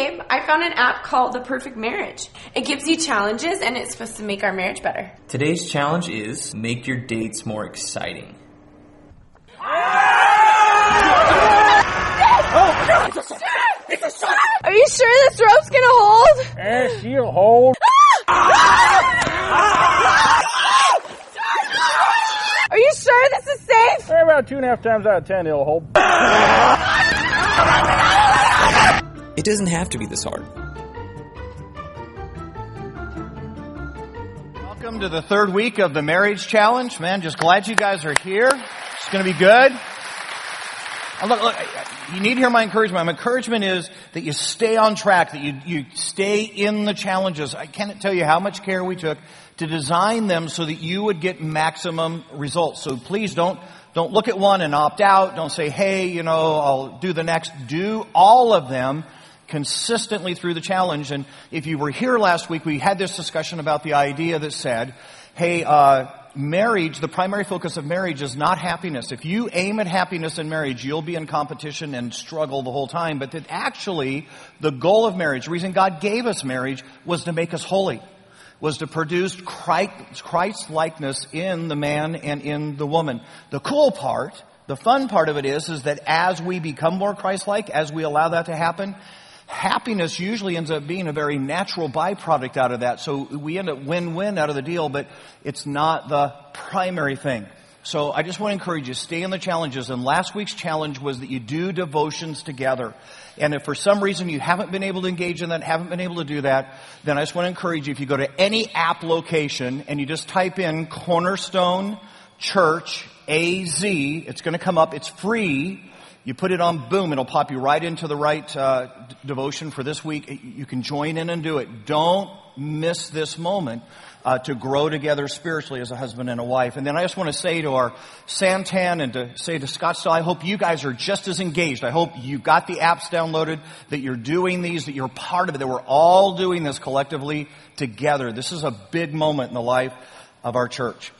babe, I found an app called The Perfect Marriage. It gives you challenges and it's supposed to make our marriage better. Today's challenge is make your dates more exciting. Are you sure this rope's gonna hold? Eh, she'll hold. Are you sure this is safe? Eh, about two and a half times out of ten, it'll hold. It doesn't have to be this hard. Welcome to the third week of the Marriage Challenge. Man, just glad you guys are here. It's going to be good. Look, look, you need to hear my encouragement. My encouragement is that you stay on track, that you, you stay in the challenges. I can't tell you how much care we took to design them so that you would get maximum results. So please don't, don't look at one and opt out. Don't say, hey, you know, I'll do the next. Do all of them consistently through the challenge. And if you were here last week, we had this discussion about the idea that said, hey, uh, marriage, the primary focus of marriage is not happiness. If you aim at happiness in marriage, you'll be in competition and struggle the whole time. But that actually, the goal of marriage, the reason God gave us marriage was to make us holy, was to produce Christ likeness in the man and in the woman. The cool part, the fun part of it is, is that as we become more Christ-like, as we allow that to happen, happiness usually ends up being a very natural byproduct out of that. So we end up win-win out of the deal, but it's not the primary thing. So I just want to encourage you, stay in the challenges. And last week's challenge was that you do devotions together. And if for some reason you haven't been able to engage in that, haven't been able to do that, then I just want to encourage you, if you go to any app location and you just type in Cornerstone Church AZ, it's going to come up. It's free. You put it on, boom, it'll pop you right into the right uh, d- devotion for this week. You can join in and do it. Don't miss this moment uh, to grow together spiritually as a husband and a wife. And then I just want to say to our Santan and to say to Scottsdale, I hope you guys are just as engaged. I hope you've got the apps downloaded, that you're doing these, that you're part of it, that we're all doing this collectively together. This is a big moment in the life of our church.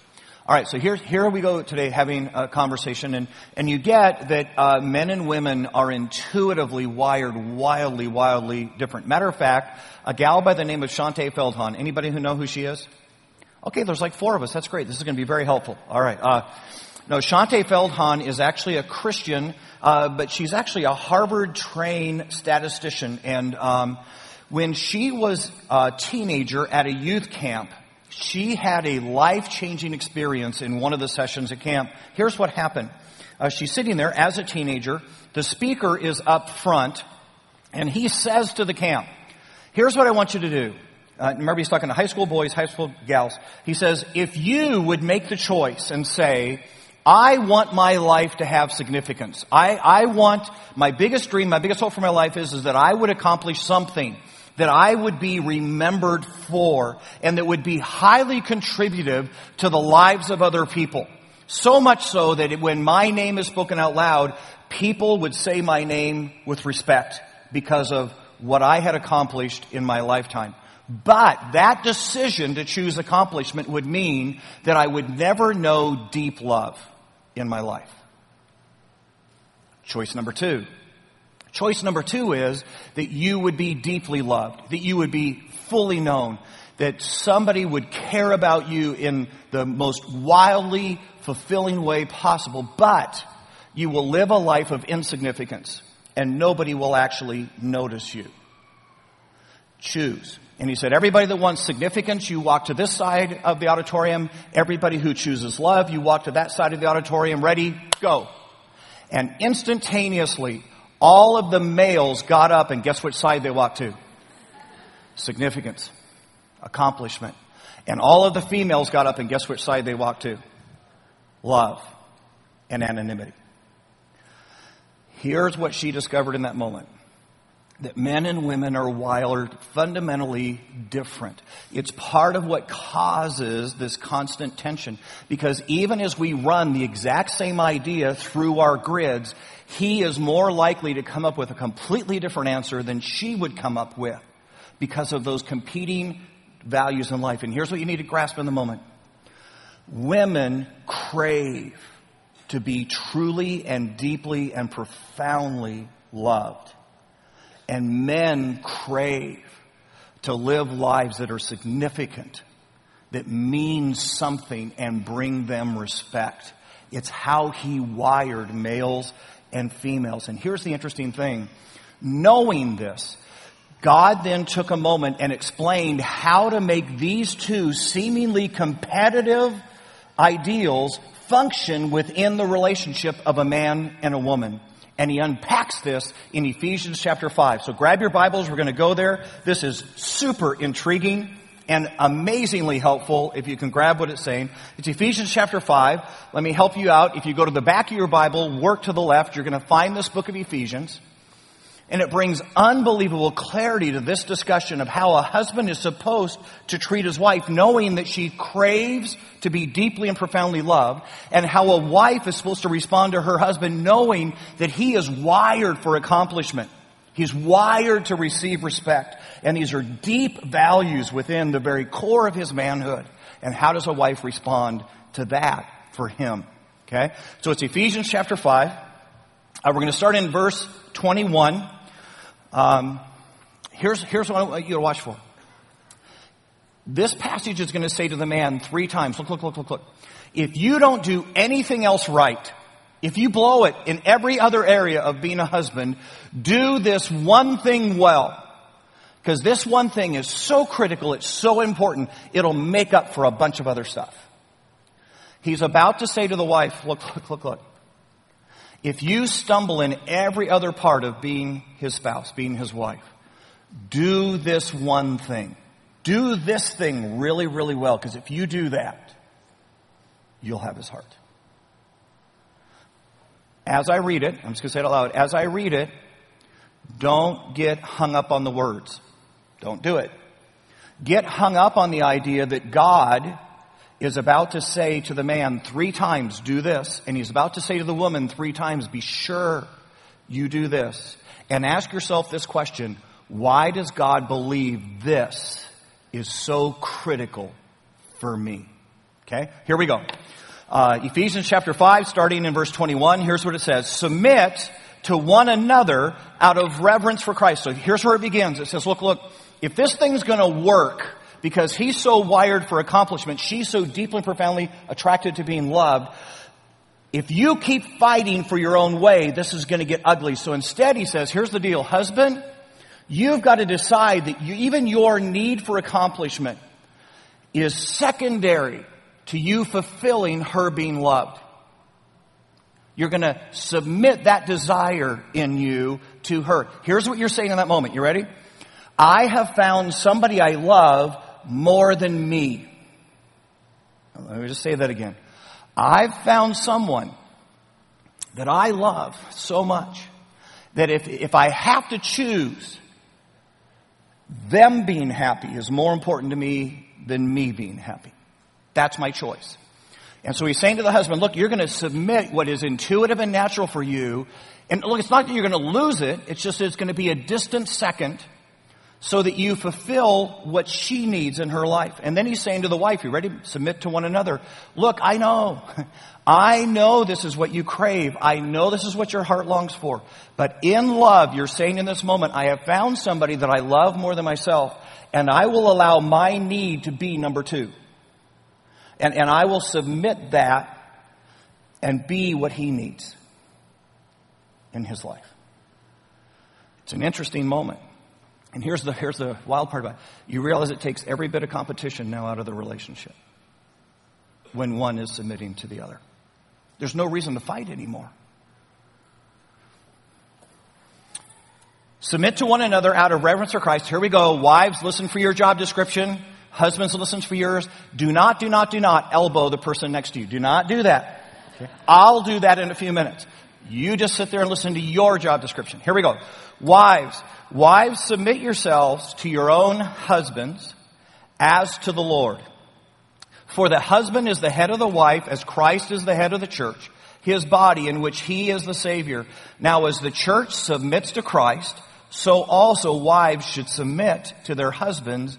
All right, so here, here we go today having a conversation, and, and you get that uh, men and women are intuitively wired wildly, wildly different. Matter of fact, a gal by the name of Shaunti Feldhahn. Anybody who know who she is? Okay, there's like four of us. That's great. This is going to be very helpful. All right. Uh, no, Shaunti Feldhahn is actually a Christian, uh, but she's actually a Harvard-trained statistician, and um, when she was a teenager at a youth camp, she had a life-changing experience in one of the sessions at camp. Here's what happened. Uh, she's sitting there as a teenager. The speaker is up front, and he says to the camp, here's what I want you to do. Uh, remember, he's talking to high school boys, high school gals. He says, if you would make the choice and say, I want my life to have significance. I, I want, my biggest dream, my biggest hope for my life is, is that I would accomplish something that I would be remembered for and that would be highly contributive to the lives of other people. So much so that when my name is spoken out loud, people would say my name with respect because of what I had accomplished in my lifetime. But that decision to choose accomplishment would mean that I would never know deep love in my life. Choice number two. Choice number two is that you would be deeply loved, that you would be fully known, that somebody would care about you in the most wildly fulfilling way possible, but you will live a life of insignificance and nobody will actually notice you. Choose. And he said, everybody that wants significance, you walk to this side of the auditorium. Everybody who chooses love, you walk to that side of the auditorium. Ready? Go. And instantaneously, all of the males got up and guess which side they walked to? Significance. Accomplishment. And all of the females got up and guess which side they walked to? Love and anonymity. Here's what she discovered in that moment. That men and women are wired fundamentally different. It's part of what causes this constant tension. Because even as we run the exact same idea through our grids, he is more likely to come up with a completely different answer than she would come up with because of those competing values in life. And here's what you need to grasp in the moment. Women crave to be truly and deeply and profoundly loved. And men crave to live lives that are significant, that mean something and bring them respect. It's how he wired males and females. And here's the interesting thing. Knowing this, God then took a moment and explained how to make these two seemingly competitive ideals function within the relationship of a man and a woman. And he unpacks this in Ephesians chapter 5. So grab your Bibles, we're going to go there. This is super intriguing and amazingly helpful if you can grab what it's saying. It's Ephesians chapter 5. Let me help you out. If you go to the back of your Bible, work to the left, you're going to find this book of Ephesians. And it brings unbelievable clarity to this discussion of how a husband is supposed to treat his wife, knowing that she craves to be deeply and profoundly loved, and how a wife is supposed to respond to her husband, knowing that he is wired for accomplishment. He's wired to receive respect. And these are deep values within the very core of his manhood. And how does a wife respond to that for him? Okay? So it's Ephesians chapter 5. Uh, we're going to start in verse 21. Um, here's, here's what I want you to watch for. This passage is going to say to the man three times, look, look, look, look, look. If you don't do anything else right, if you blow it in every other area of being a husband, do this one thing well. Because this one thing is so critical, it's so important, it'll make up for a bunch of other stuff. He's about to say to the wife, look, look, look, look. If you stumble in every other part of being his spouse, being his wife, do this one thing. Do this thing really, really well, because if you do that, you'll have his heart. As I read it, I'm just going to say it out loud. As I read it, don't get hung up on the words. Don't do it. Get hung up on the idea that God is about to say to the man three times, do this. And he's about to say to the woman three times, be sure you do this. And ask yourself this question, why does God believe this is so critical for me? Okay, here we go. Uh, Ephesians chapter 5, starting in verse 21, here's what it says. Submit to one another out of reverence for Christ. So here's where it begins. It says, look, look, if this thing's gonna work, because he's so wired for accomplishment, she's so deeply and profoundly attracted to being loved, if you keep fighting for your own way, this is going to get ugly. So instead, he says, here's the deal. Husband, you've got to decide that you, even your need for accomplishment is secondary to you fulfilling her being loved. You're going to submit that desire in you to her. Here's what you're saying in that moment. You ready? I have found somebody I love more than me. Let me just say that again. I've found someone that I love so much that if, if I have to choose, them being happy is more important to me than me being happy. That's my choice. And so he's saying to the husband, look, you're going to submit what is intuitive and natural for you. And look, it's not that you're going to lose it. It's just it's going to be a distant second so that you fulfill what she needs in her life. And then he's saying to the wife, you ready? Submit to one another. Look, I know. I know this is what you crave. I know this is what your heart longs for. But in love, you're saying in this moment, I have found somebody that I love more than myself, and I will allow my need to be number two. And, and I will submit that and be what he needs in his life. It's an interesting moment. And here's the, here's the wild part about it. You realize it takes every bit of competition now out of the relationship when one is submitting to the other. There's no reason to fight anymore. Submit to one another out of reverence for Christ. Here we go. Wives, listen for your job description. Husbands, listen for yours. Do not, do not, do not elbow the person next to you. Do not do that. I'll do that in a few minutes. You just sit there and listen to your job description. Here we go. Wives, wives, submit yourselves to your own husbands as to the Lord. For the husband is the head of the wife as Christ is the head of the church, his body in which he is the savior. Now as the church submits to Christ, so also wives should submit to their husbands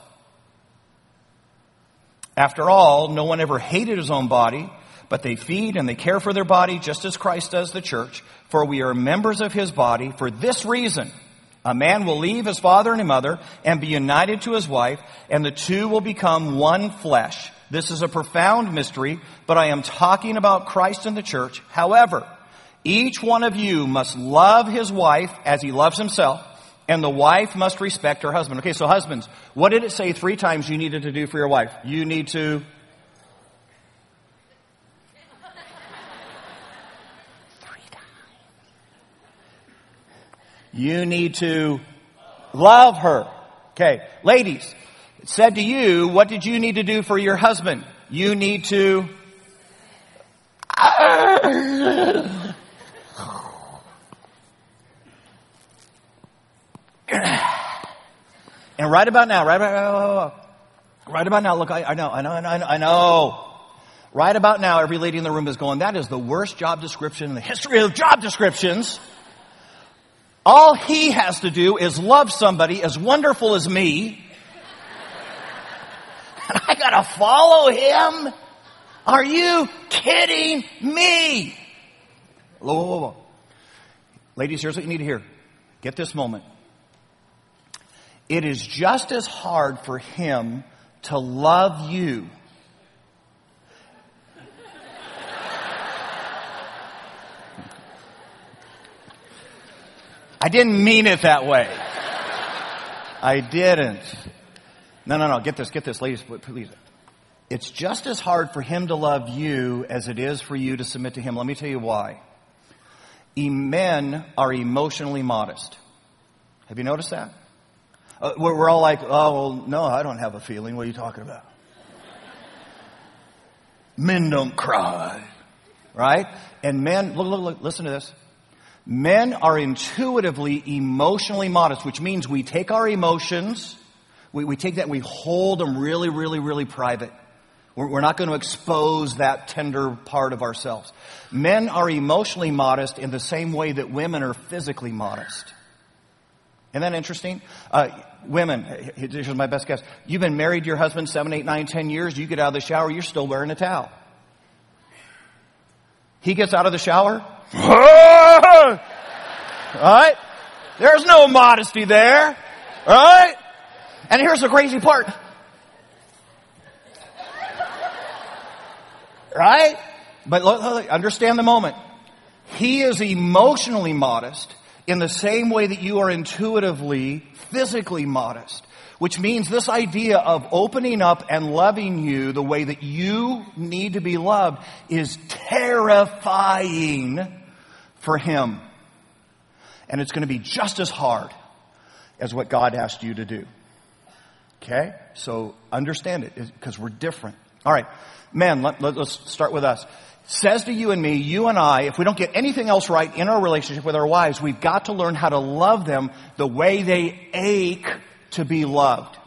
After all, no one ever hated his own body, but they feed and they care for their body just as Christ does the church, for we are members of his body. For this reason, a man will leave his father and his mother and be united to his wife, and the two will become one flesh. This is a profound mystery, but I am talking about Christ and the church. However, each one of you must love his wife as he loves himself, and the wife must respect her husband. Okay, so husbands, what did it say three times you needed to do for your wife? You need to Three times. You need to love her. Okay. Ladies, it said to you, what did you need to do for your husband? You need to And right about now, right about, oh, oh, oh. right about now, look, I, I know, I know, I know, I know. Right about now, every lady in the room is going, that is the worst job description in the history of job descriptions. All he has to do is love somebody as wonderful as me. And I gotta follow him? Are you kidding me? Whoa, whoa, whoa. Ladies, here's what you need to hear. Get this moment. It is just as hard for him to love you I didn't mean it that way. I didn't. No, no, no. Get this, get this, ladies, please. It's just as hard for him to love you as it is for you to submit to him. Let me tell you why. Men are emotionally modest. Have you noticed that? Uh, we're, we're, all like, oh, well, no, I don't have a feeling. What are you talking about? Men don't cry. Right? And men, look, look, look, listen to this. Men are intuitively emotionally modest, which means we take our emotions, we, we take that we hold them really, really, really private. We're, we're not going to expose that tender part of ourselves. Men are emotionally modest in the same way that women are physically modest. Isn't that interesting? Uh, women, here's my best guess. You've been married to your husband seven, eight, nine, ten years. You get out of the shower, you're still wearing a towel. He gets out of the shower, right? There's no modesty there. Right? And here's the crazy part. Right? But look, look, understand the moment. He is emotionally modest in the same way that you are intuitively, physically modest. Which means this idea of opening up and loving you the way that you need to be loved is terrifying for him. And it's going to be just as hard as what God asked you to do. Okay? So understand it because we're different. All right. Men, let, let, let's start with us. Says to you and me, you and I, if we don't get anything else right in our relationship with our wives, we've got to learn how to love them the way they ache to be loved.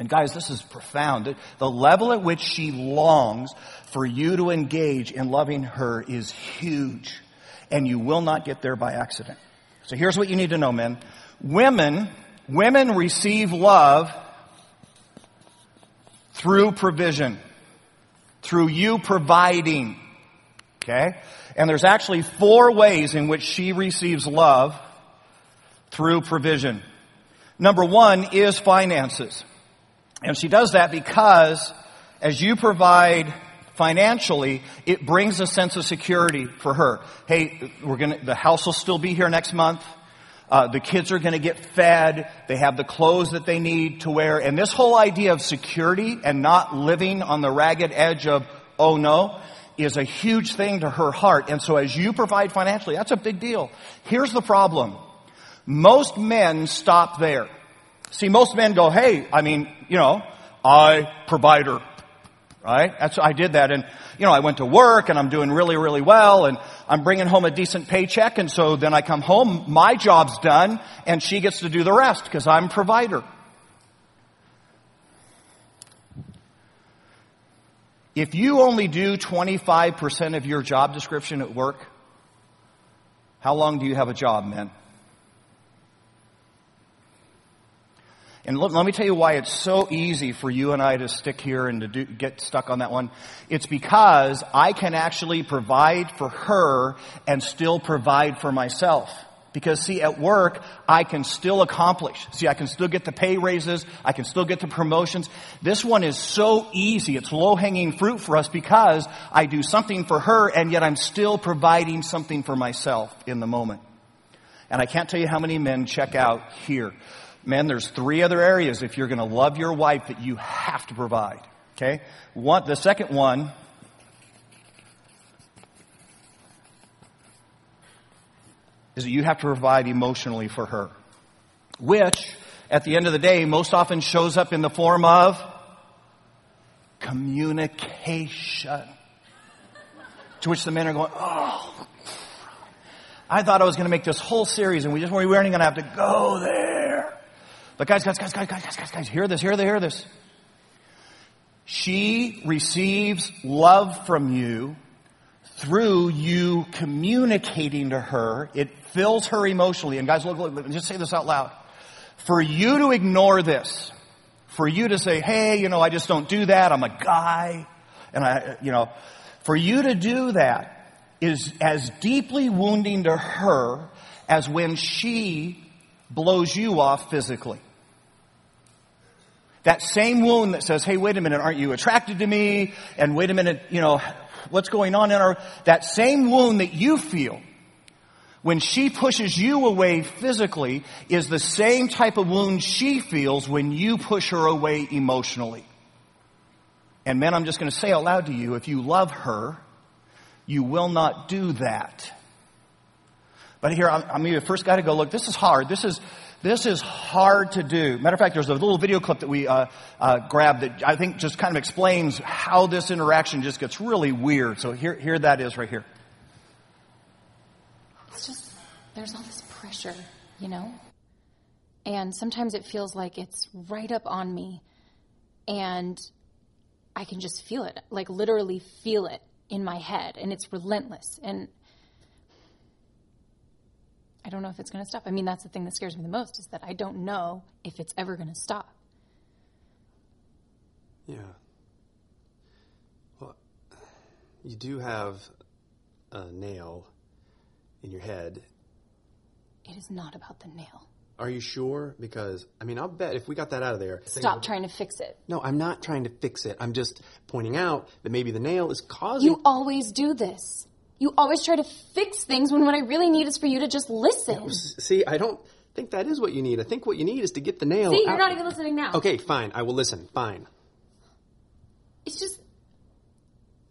And guys, this is profound. The level at which she longs for you to engage in loving her is huge and you will not get there by accident. So here's what you need to know, men. Women, women receive love through provision. Through you providing. Okay? And there's actually four ways in which she receives love through provision. Number one is finances. And she does that because as you provide financially, it brings a sense of security for her. Hey, we're gonna, the house will still be here next month. Uh, the kids are going to get fed. They have the clothes that they need to wear. And this whole idea of security and not living on the ragged edge of, oh no, is a huge thing to her heart. And so as you provide financially, that's a big deal. Here's the problem. Most men stop there. See, most men go, hey, I mean, you know, I provider. Right? That's, I did that and, you know, I went to work and I'm doing really, really well and I'm bringing home a decent paycheck and so then I come home, my job's done and she gets to do the rest because I'm provider. If you only do 25% of your job description at work, how long do you have a job, men? And let, let, me tell you why it's so easy for you and I to stick here and to do, get stuck on that one. It's because I can actually provide for her and still provide for myself. Because see, at work, I can still accomplish. See, I can still get the pay raises. I can still get the promotions. This one is so easy. It's low hanging fruit for us because I do something for her and yet I'm still providing something for myself in the moment. And I can't tell you how many men check out here. Men, there's three other areas if you're going to love your wife that you have to provide. Okay? One, the second one is that you have to provide emotionally for her, which at the end of the day most often shows up in the form of communication. To which the men are going, oh, I thought I was going to make this whole series and we just we weren't even going to have to go there. But guys, guys, guys, guys, guys, guys, guys, guys, hear this, hear this, hear this. She receives love from you through you communicating to her. It fills her emotionally. And guys, look, look, just say this out loud. For you to ignore this, for you to say, hey, you know, I just don't do that. I'm a guy. And I, you know, for you to do that is as deeply wounding to her as when she blows you off physically. That same wound that says, hey, wait a minute, aren't you attracted to me? And wait a minute, you know, what's going on in our, that same wound that you feel when she pushes you away physically is the same type of wound she feels when you push her away emotionally. And men, I'm just going to say out loud to you, if you love her, you will not do that. But here, I'm, I'm the first guy to go, look, this is hard. This is, this is hard to do. Matter of fact, there's a little video clip that we uh, uh, grabbed that I think just kind of explains how this interaction just gets really weird. So here, here that is right here. It's just, there's all this pressure, you know? And sometimes it feels like it's right up on me. And I can just feel it, like literally feel it in my head. And it's relentless. And I don't know if it's going to stop. I mean, that's the thing that scares me the most is that I don't know if it's ever going to stop. Yeah. Well, you do have a nail in your head. It is not about the nail. Are you sure? Because, I mean, I'll bet if we got that out of there. Stop trying to fix it. No, I'm not trying to fix it. I'm just pointing out that maybe the nail is causing. You always do this. You always try to fix things when what I really need is for you to just listen. See, I don't think that is what you need. I think what you need is to get the nail. See, you're out. not even listening now. Okay, fine. I will listen. Fine. It's just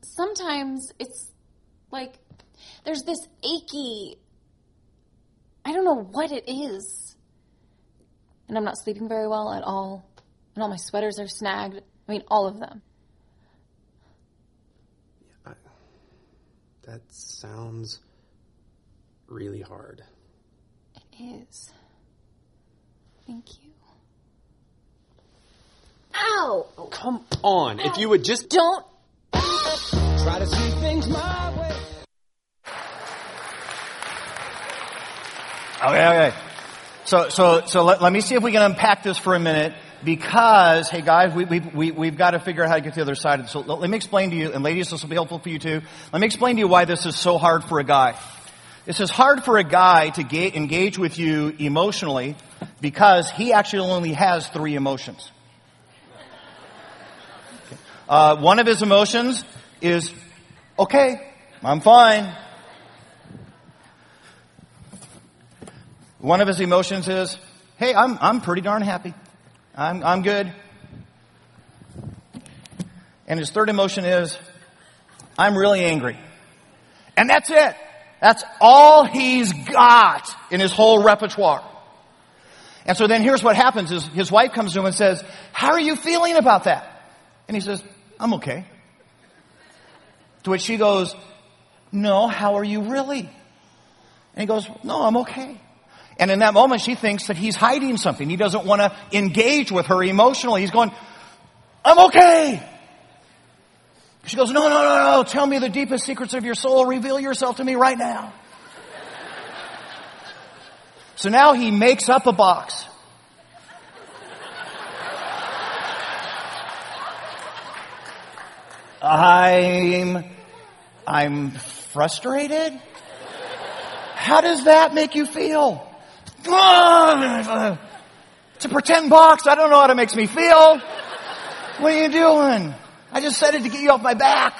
sometimes it's like there's this achy. I don't know what it is. And I'm not sleeping very well at all. And all my sweaters are snagged. I mean, all of them. That sounds really hard. It is. Thank you. Ow! Oh, come on. If you would just. Don't. Try to see things my way. Okay, okay. So, so, so let, let me see if we can unpack this for a minute because, hey guys, we, we, we, we've got to figure out how to get to the other side. So let, me explain to you, and ladies, this will be helpful for you too. Let me explain to you why this is so hard for a guy. This is hard for a guy to ga- engage with you emotionally because he actually only has three emotions. Uh, one of his emotions is, okay, I'm fine. One of his emotions is, hey, I'm, I'm pretty darn happy. I'm, I'm good. And his third emotion is, I'm really angry. And that's it. That's all he's got in his whole repertoire. And so then here's what happens is his wife comes to him and says, how are you feeling about that? And he says, I'm okay. To which she goes, no, how are you really? And he goes, no, I'm okay. And in that moment, she thinks that he's hiding something. He doesn't want to engage with her emotionally. He's going, I'm okay. She goes, no, no, no, no. Tell me the deepest secrets of your soul. Reveal yourself to me right now. So now he makes up a box. I'm, I'm frustrated. How does that make you feel? It's a pretend box. I don't know how it makes me feel. What are you doing? I just said it to get you off my back.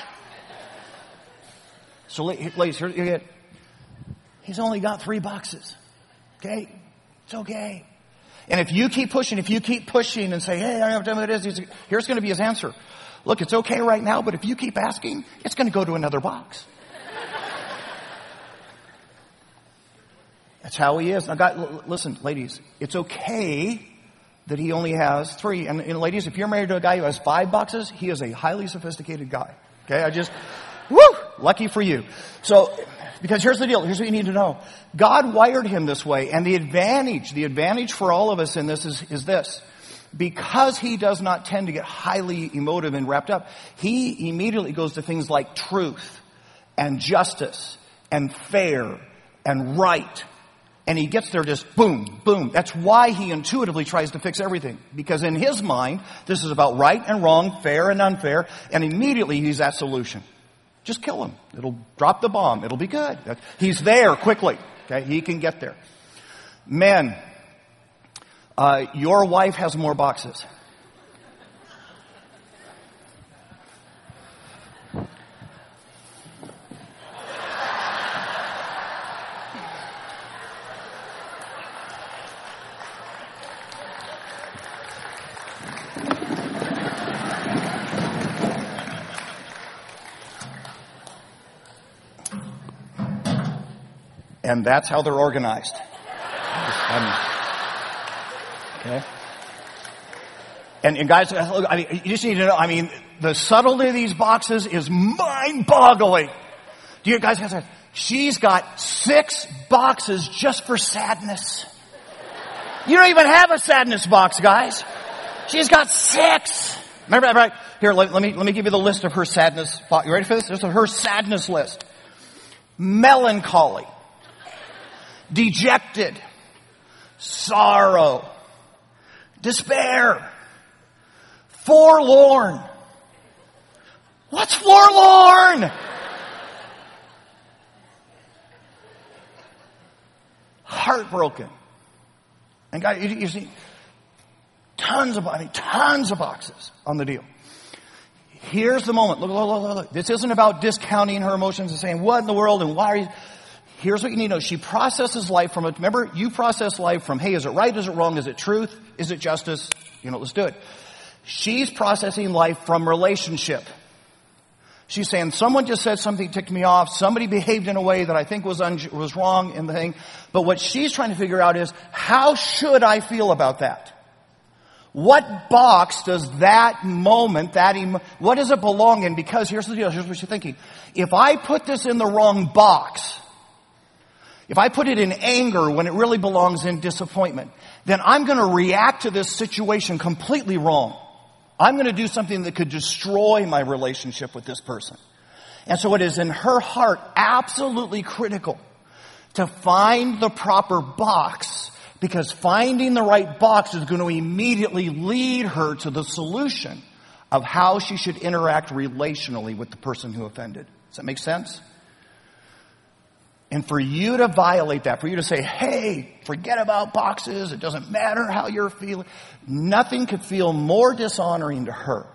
So, ladies, here you get. He's only got three boxes. Okay? It's okay. And if you keep pushing, if you keep pushing and say, hey, I don't know what it is, here's going to be his answer. Look, it's okay right now, but if you keep asking, it's going to go to another box. That's how he is. Now, God, listen, ladies, it's okay that he only has three. And, and, ladies, if you're married to a guy who has five boxes, he is a highly sophisticated guy. Okay, I just, woo, lucky for you. So, because here's the deal. Here's what you need to know. God wired him this way, and the advantage, the advantage for all of us in this is, is this. Because he does not tend to get highly emotive and wrapped up, he immediately goes to things like truth and justice and fair and right and he gets there just boom, boom. That's why he intuitively tries to fix everything. Because in his mind, this is about right and wrong, fair and unfair, and immediately he's that solution. Just kill him. It'll drop the bomb. It'll be good. He's there quickly. Okay, he can get there. Men, uh, your wife has more boxes. And that's how they're organized. Um, okay? And, and guys, uh, I mean, you just need to know, I mean, the subtlety of these boxes is mind-boggling. Do you guys have She's got six boxes just for sadness. You don't even have a sadness box, guys. She's got six. Remember, right? Here, let, let, me, let me give you the list of her sadness. You ready for this? This is her sadness list. Melancholy dejected, sorrow, despair, forlorn. What's forlorn? Heartbroken. And God, you, you see, tons of, I mean, tons of boxes on the deal. Here's the moment. Look, look, look, look. This isn't about discounting her emotions and saying, what in the world and why are you, here's what you need to know. She processes life from, remember, you process life from, hey, is it right? Is it wrong? Is it truth? Is it justice? You know, let's do it. She's processing life from relationship. She's saying, someone just said something ticked me off. Somebody behaved in a way that I think was, un- was wrong in the thing. But what she's trying to figure out is, how should I feel about that? What box does that moment, that em- what does it belong in? Because here's the deal, here's what you're thinking. If I put this in the wrong box, if I put it in anger when it really belongs in disappointment, then I'm going to react to this situation completely wrong. I'm going to do something that could destroy my relationship with this person. And so it is in her heart absolutely critical to find the proper box because finding the right box is going to immediately lead her to the solution of how she should interact relationally with the person who offended. Does that make sense? And for you to violate that, for you to say, hey, forget about boxes, it doesn't matter how you're feeling, nothing could feel more dishonoring to her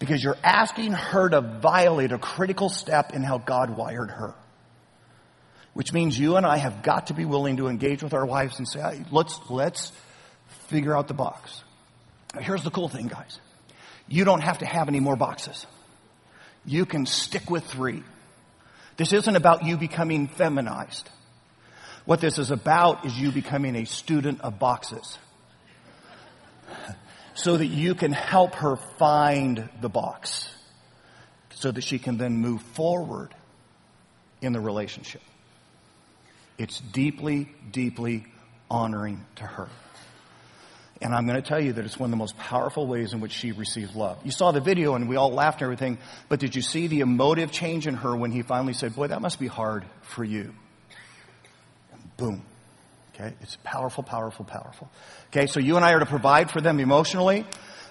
because you're asking her to violate a critical step in how God wired her. Which means you and I have got to be willing to engage with our wives and say, let's, let's figure out the box. Here's the cool thing, guys. You don't have to have any more boxes. You can stick with three. This isn't about you becoming feminized. What this is about is you becoming a student of boxes. So that you can help her find the box. so that she can then move forward in the relationship. It's deeply, deeply honoring to her. And I'm going to tell you that it's one of the most powerful ways in which she receives love. You saw the video and we all laughed and everything, but did you see the emotive change in her when he finally said, Boy, that must be hard for you? And boom. Okay? It's powerful, powerful, powerful. Okay, so you and I are to provide for them emotionally.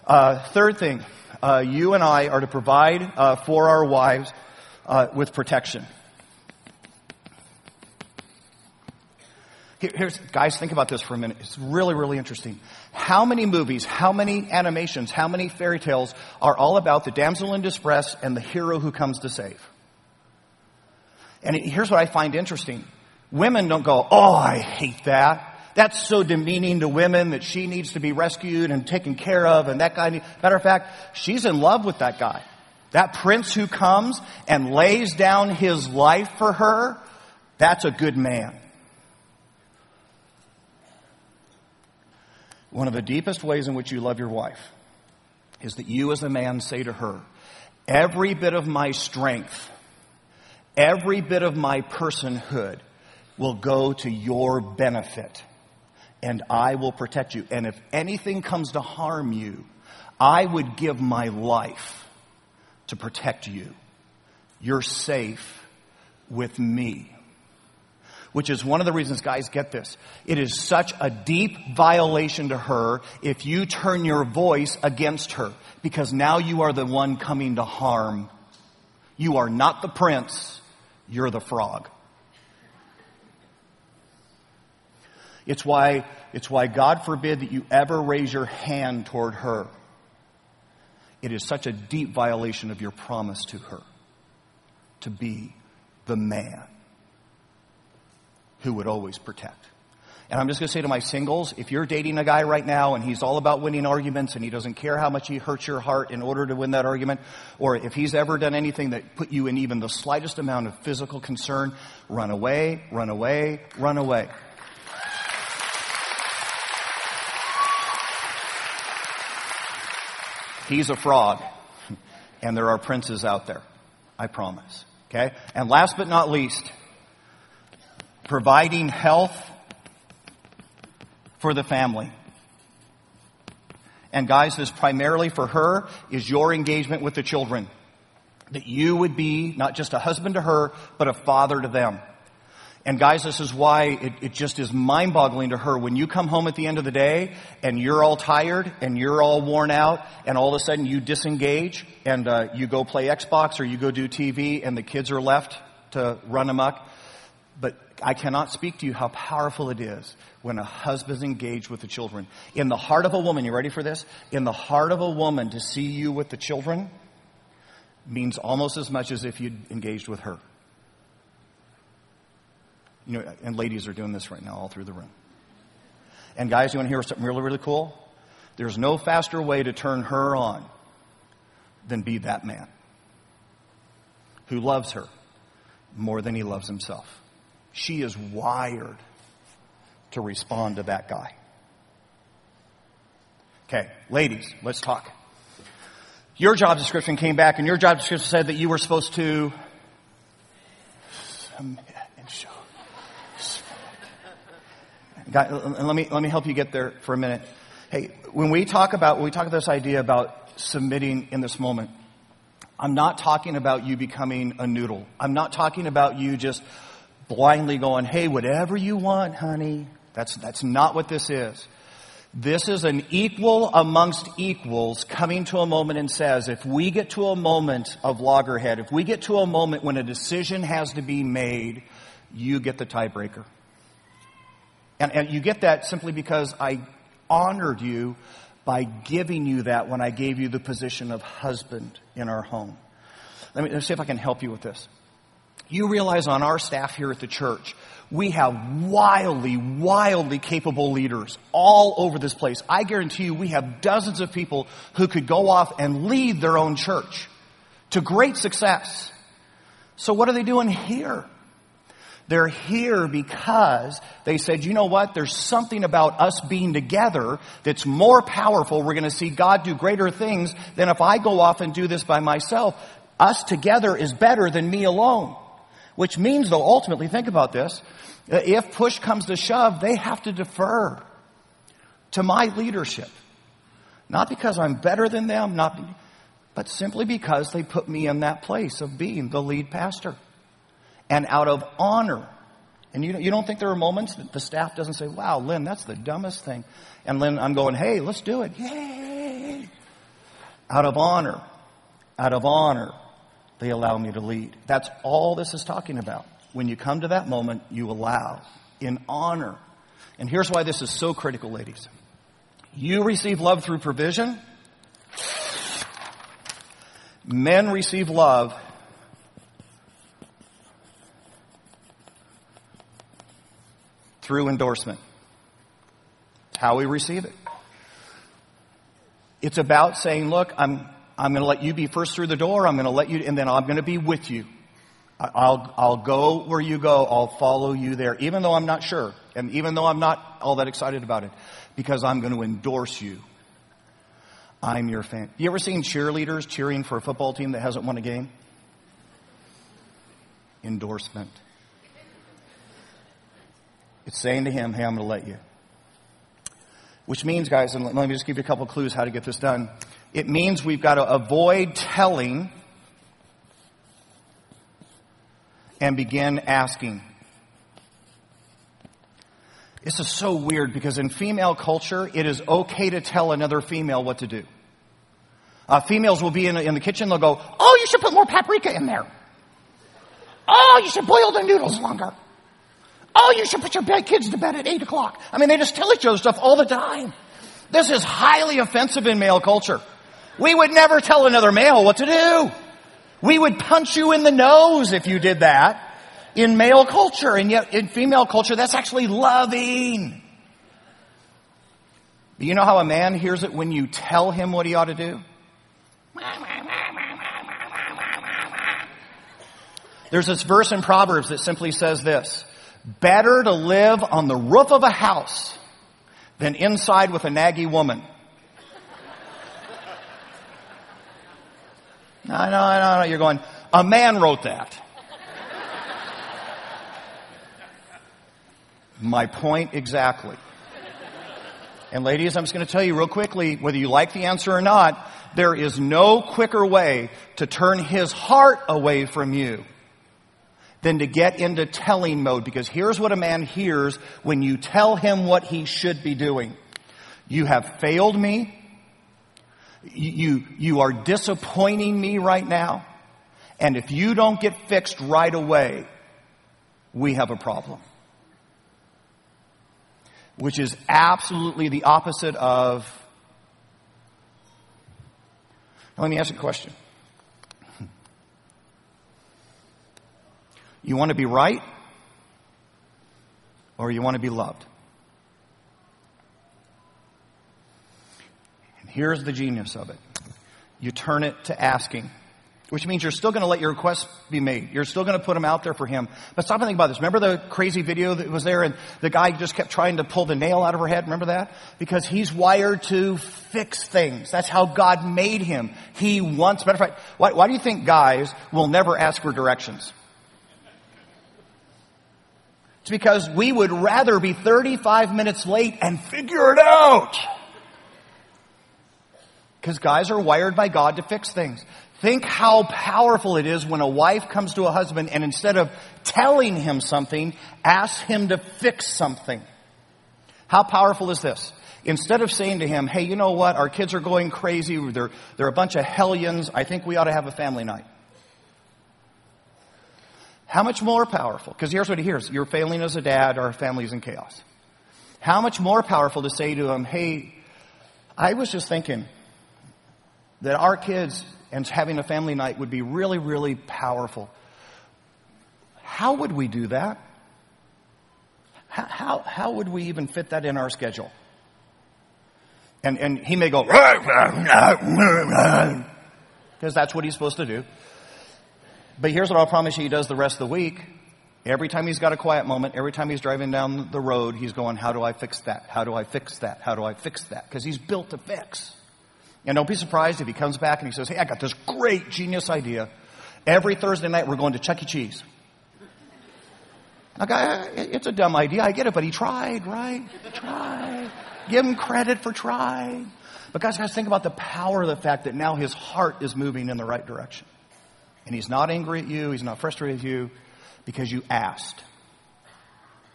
Uh, third thing, uh, you and I are to provide uh, for our wives uh, with protection. Here's, guys, think about this for a minute. It's really, really interesting. How many movies, how many animations, how many fairy tales are all about the damsel in distress and the hero who comes to save? And it- here's what I find interesting. Women don't go, oh, I hate that. That's so demeaning to women that she needs to be rescued and taken care of and that guy, need-" matter of fact, she's in love with that guy. That prince who comes and lays down his life for her, that's a good man. One of the deepest ways in which you love your wife is that you as a man say to her, every bit of my strength, every bit of my personhood will go to your benefit and I will protect you. And if anything comes to harm you, I would give my life to protect you. You're safe with me which is one of the reasons guys get this. It is such a deep violation to her if you turn your voice against her because now you are the one coming to harm. You are not the prince, you're the frog. It's why, it's why God forbid that you ever raise your hand toward her. It is such a deep violation of your promise to her to be the man who would always protect. And I'm just going to say to my singles, if you're dating a guy right now and he's all about winning arguments and he doesn't care how much he hurts your heart in order to win that argument, or if he's ever done anything that put you in even the slightest amount of physical concern, run away, run away, run away. He's a frog. And there are princes out there. I promise. Okay? And last but not least, providing health for the family. And guys, this primarily for her is your engagement with the children. That you would be not just a husband to her, but a father to them. And guys, this is why it, it just is mind boggling to her when you come home at the end of the day and you're all tired and you're all worn out and all of a sudden you disengage and uh, you go play Xbox or you go do TV and the kids are left to run amok. But I cannot speak to you how powerful it is when a husband's engaged with the children. In the heart of a woman, you ready for this? In the heart of a woman to see you with the children means almost as much as if you'd engaged with her. You know, and ladies are doing this right now all through the room. And guys, you want to hear something really, really cool? There's no faster way to turn her on than be that man who loves her more than he loves himself. She is wired to respond to that guy. Okay, ladies, let's talk. Your job description came back, and your job description said that you were supposed to. submit and God, let me let me help you get there for a minute. Hey, when we talk about when we talk about this idea about submitting in this moment, I'm not talking about you becoming a noodle. I'm not talking about you just blindly going, "Hey, whatever you want, honey." That's that's not what this is. This is an equal amongst equals coming to a moment and says, if we get to a moment of loggerhead, if we get to a moment when a decision has to be made, you get the tiebreaker. And, and you get that simply because I honored you by giving you that when I gave you the position of husband in our home. Let me, let me see if I can help you with this. You realize on our staff here at the church, we have wildly, wildly capable leaders all over this place. I guarantee you we have dozens of people who could go off and lead their own church to great success. So what are they doing here? They're here because they said, you know what? There's something about us being together that's more powerful. We're going to see God do greater things than if I go off and do this by myself. us together is better than me alone. Which means though, ultimately, think about this, if push comes to shove, they have to defer to my leadership. Not because I'm better than them, not, but simply because they put me in that place of being the lead pastor. And out of honor. And you, you don't think there are moments that the staff doesn't say, wow, Lynn, that's the dumbest thing. And Lynn, I'm going, hey, let's do it. Yay! Out of honor. Out of honor, they allow me to lead. That's all this is talking about. When you come to that moment, you allow in honor. And here's why this is so critical, ladies. You receive love through provision. Men receive love through endorsement. How we receive it. It's about saying, look, I'm, I'm going to let you be first through the door. I'm going to let you, and then I'm going to be with you. I'll, I'll go where you go. I'll follow you there, even though I'm not sure. And even though I'm not all that excited about it, because I'm going to endorse you. I'm your fan. You ever seen cheerleaders cheering for a football team that hasn't won a game? Endorsement. It's saying to him, hey, I'm going to let you. Which means, guys, and let me just give you a couple clues how to get this done. It means we've got to avoid telling and begin asking. This is so weird because in female culture, it is okay to tell another female what to do. Uh, females will be in, in the kitchen, they'll go, Oh, you should put more paprika in there. Oh, you should boil the noodles longer. Oh, you should put your kids to bed at 8 o'clock. I mean, they just tell each other stuff all the time. This is highly offensive in male culture. We would never tell another male what to do. We would punch you in the nose if you did that in male culture. And yet in female culture, that's actually loving. Do you know how a man hears it when you tell him what he ought to do? There's this verse in Proverbs that simply says this. Better to live on the roof of a house than inside with a naggy woman. No, no, no, no. You're going, a man wrote that. My point exactly. And ladies, I'm just going to tell you real quickly, whether you like the answer or not, there is no quicker way to turn his heart away from you than to get into telling mode. Because here's what a man hears when you tell him what he should be doing. You have failed me. You, you are disappointing me right now. And if you don't get fixed right away, we have a problem. Which is absolutely the opposite of. Now, let me ask you a question. You want to be right or you want to be loved? Here's the genius of it. You turn it to asking, which means you're still going to let your requests be made. You're still going to put them out there for him. But stop and think about this. Remember the crazy video that was there and the guy just kept trying to pull the nail out of her head? Remember that? Because he's wired to fix things. That's how God made him. He wants, matter of fact, why, why do you think guys will never ask for directions? It's because we would rather be 35 minutes late and figure it out. Because guys are wired by God to fix things. Think how powerful it is when a wife comes to a husband and instead of telling him something, asks him to fix something. How powerful is this? Instead of saying to him, hey, you know what? Our kids are going crazy. They're, they're a bunch of hellions. I think we ought to have a family night. How much more powerful? Because here's what he hears. You're failing as a dad, our family's in chaos. How much more powerful to say to him, hey, I was just thinking that our kids and having a family night would be really, really powerful. How would we do that? How, how, how would we even fit that in our schedule? And, and he may go, because that's what he's supposed to do. But here's what I'll promise you he does the rest of the week. Every time he's got a quiet moment, every time he's driving down the road, he's going, how do I fix that? How do I fix that? How do I fix that? Because he's built to fix. And don't be surprised if he comes back and he says, hey, I got this great genius idea. Every Thursday night we're going to Chuck E. Cheese. Now, it's a dumb idea. I get it, but he tried, right? Tried. Give him credit for trying. But guys, guys, think about the power of the fact that now his heart is moving in the right direction. And he's not angry at you. He's not frustrated with you because you asked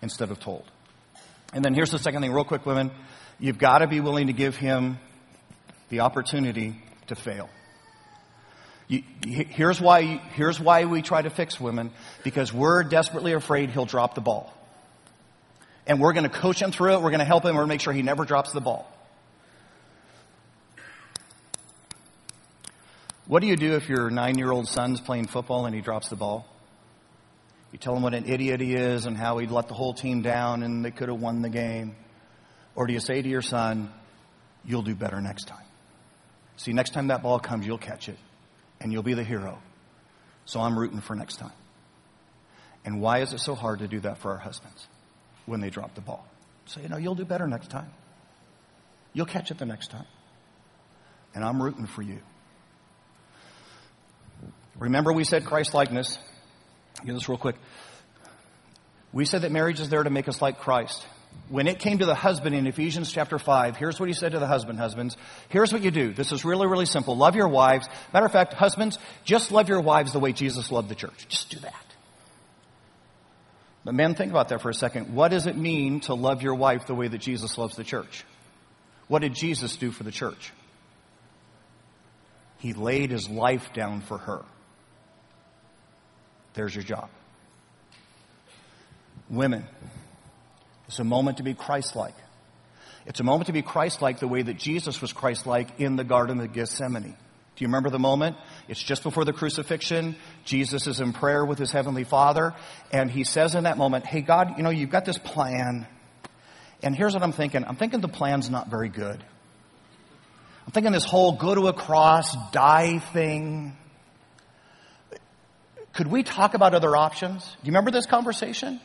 instead of told. And then here's the second thing, real quick, women. You've got to be willing to give him the opportunity to fail. You, here's why, here's why we try to fix women, because we're desperately afraid he'll drop the ball. And we're going to coach him through it. We're going to help him. We're going to make sure he never drops the ball. What do you do if your nine year old son's playing football and he drops the ball? You tell him what an idiot he is and how he'd let the whole team down and they could have won the game. Or do you say to your son, you'll do better next time? See, next time that ball comes, you'll catch it and you'll be the hero. So I'm rooting for next time. And why is it so hard to do that for our husbands when they drop the ball? So, you know, you'll do better next time. You'll catch it the next time. And I'm rooting for you. Remember, we said Christ likeness. Get this real quick. We said that marriage is there to make us like Christ. When it came to the husband in Ephesians chapter 5, here's what he said to the husband, husbands. Here's what you do. This is really, really simple. Love your wives. Matter of fact, husbands, just love your wives the way Jesus loved the church. Just do that. But men, think about that for a second. What does it mean to love your wife the way that Jesus loves the church? What did Jesus do for the church? He laid his life down for her. There's your job. Women, it's a moment to be Christ like. It's a moment to be Christ like the way that Jesus was Christ like in the Garden of Gethsemane. Do you remember the moment? It's just before the crucifixion. Jesus is in prayer with his heavenly Father, and he says in that moment, Hey, God, you know, you've got this plan. And here's what I'm thinking I'm thinking the plan's not very good. I'm thinking this whole go to a cross, die thing. Could we talk about other options? Do you remember this conversation?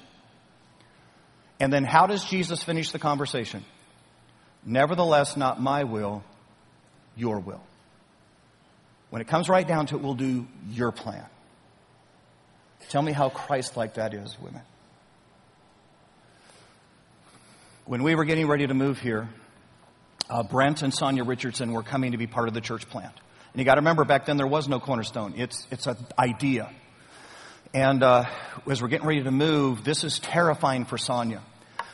And then how does Jesus finish the conversation? Nevertheless, not my will, your will. When it comes right down to it, we'll do your plan. Tell me how Christ like that is, women. When we were getting ready to move here, uh, Brent and Sonia Richardson were coming to be part of the church plant. And you got to remember, back then there was no cornerstone. It's it's an idea. And uh, as we're getting ready to move, this is terrifying for Sonia.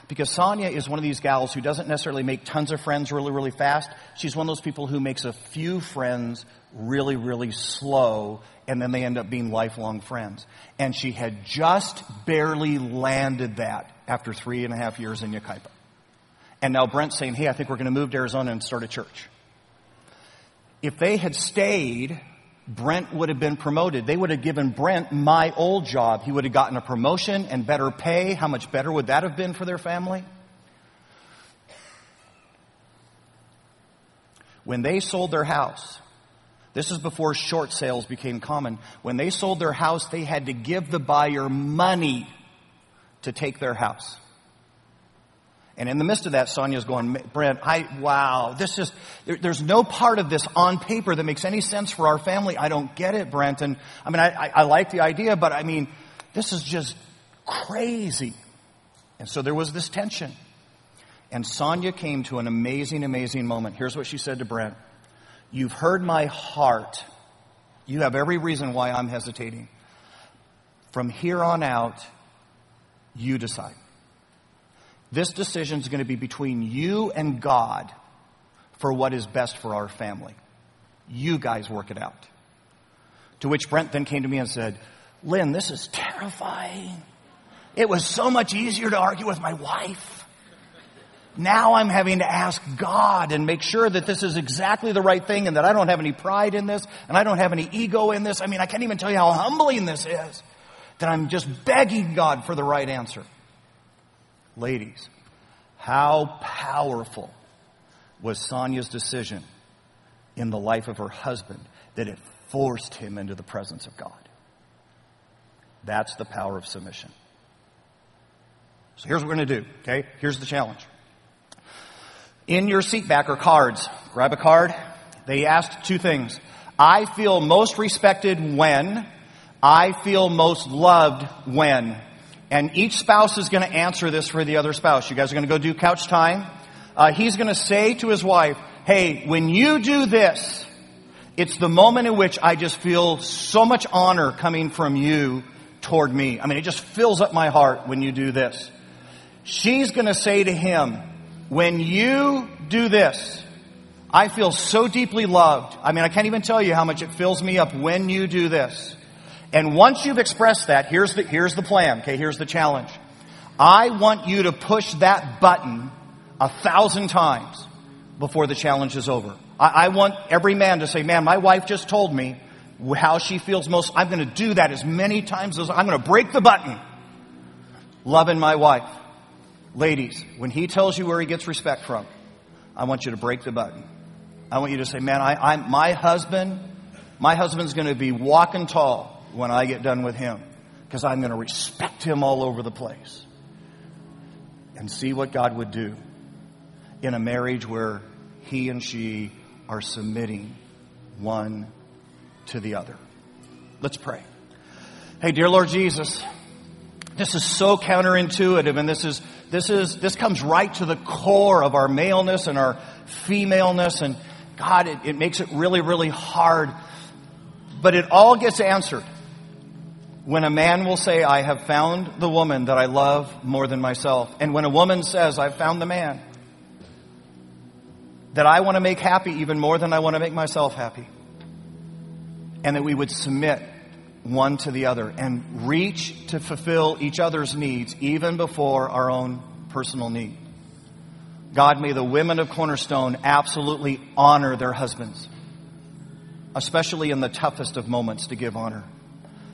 Because Sonia is one of these gals who doesn't necessarily make tons of friends really, really fast. She's one of those people who makes a few friends really, really slow, and then they end up being lifelong friends. And she had just barely landed that after three and a half years in Yucaipa. And now Brent's saying, hey, I think we're going to move to Arizona and start a church. If they had stayed Brent would have been promoted. They would have given Brent my old job. He would have gotten a promotion and better pay. How much better would that have been for their family? When they sold their house, this is before short sales became common. When they sold their house, they had to give the buyer money to take their house. And in the midst of that, Sonia's going, Brent, I, wow, this is, there, there's no part of this on paper that makes any sense for our family. I don't get it, Brent. And I mean, I, I, I like the idea, but I mean, this is just crazy. And so there was this tension. And Sonia came to an amazing, amazing moment. Here's what she said to Brent. You've heard my heart. You have every reason why I'm hesitating. From here on out, you decide. This decision is going to be between you and God for what is best for our family. You guys work it out. To which Brent then came to me and said, Lynn, this is terrifying. It was so much easier to argue with my wife. Now I'm having to ask God and make sure that this is exactly the right thing and that I don't have any pride in this and I don't have any ego in this. I mean, I can't even tell you how humbling this is that I'm just begging God for the right answer. Ladies, how powerful was Sonia's decision in the life of her husband that it forced him into the presence of God? That's the power of submission. So here's what we're going to do, okay? Here's the challenge. In your seat back are cards. Grab a card. They asked two things. I feel most respected when, I feel most loved when. And each spouse is going to answer this for the other spouse. You guys are going to go do couch time. Uh, he's going to say to his wife, hey, when you do this, it's the moment in which I just feel so much honor coming from you toward me. I mean, it just fills up my heart when you do this. She's going to say to him, when you do this, I feel so deeply loved. I mean, I can't even tell you how much it fills me up when you do this. And once you've expressed that, here's the, here's the plan. Okay, here's the challenge. I want you to push that button a thousand times before the challenge is over. I, I want every man to say, man, my wife just told me how she feels most. I'm going to do that as many times as I'm going to break the button. Loving my wife. Ladies, when he tells you where he gets respect from, I want you to break the button. I want you to say, man, I, I'm, my husband, my husband's going to be walking tall when I get done with him because I'm going to respect him all over the place. And see what God would do in a marriage where he and she are submitting one to the other. Let's pray. Hey, dear Lord Jesus, this is so counterintuitive and this is, this is, this comes right to the core of our maleness and our femaleness and God, it, it makes it really, really hard. But it all gets answered when a man will say, I have found the woman that I love more than myself. And when a woman says, I've found the man that I want to make happy even more than I want to make myself happy. And that we would submit one to the other and reach to fulfill each other's needs even before our own personal need. God, may the women of Cornerstone absolutely honor their husbands, especially in the toughest of moments to give honor.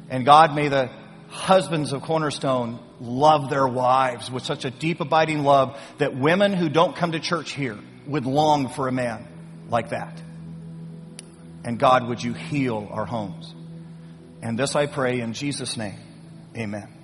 And God, may the husbands of Cornerstone love their wives with such a deep, abiding love that women who don't come to church here would long for a man like that. And God, would you heal our homes? And this I pray in Jesus' name. Amen.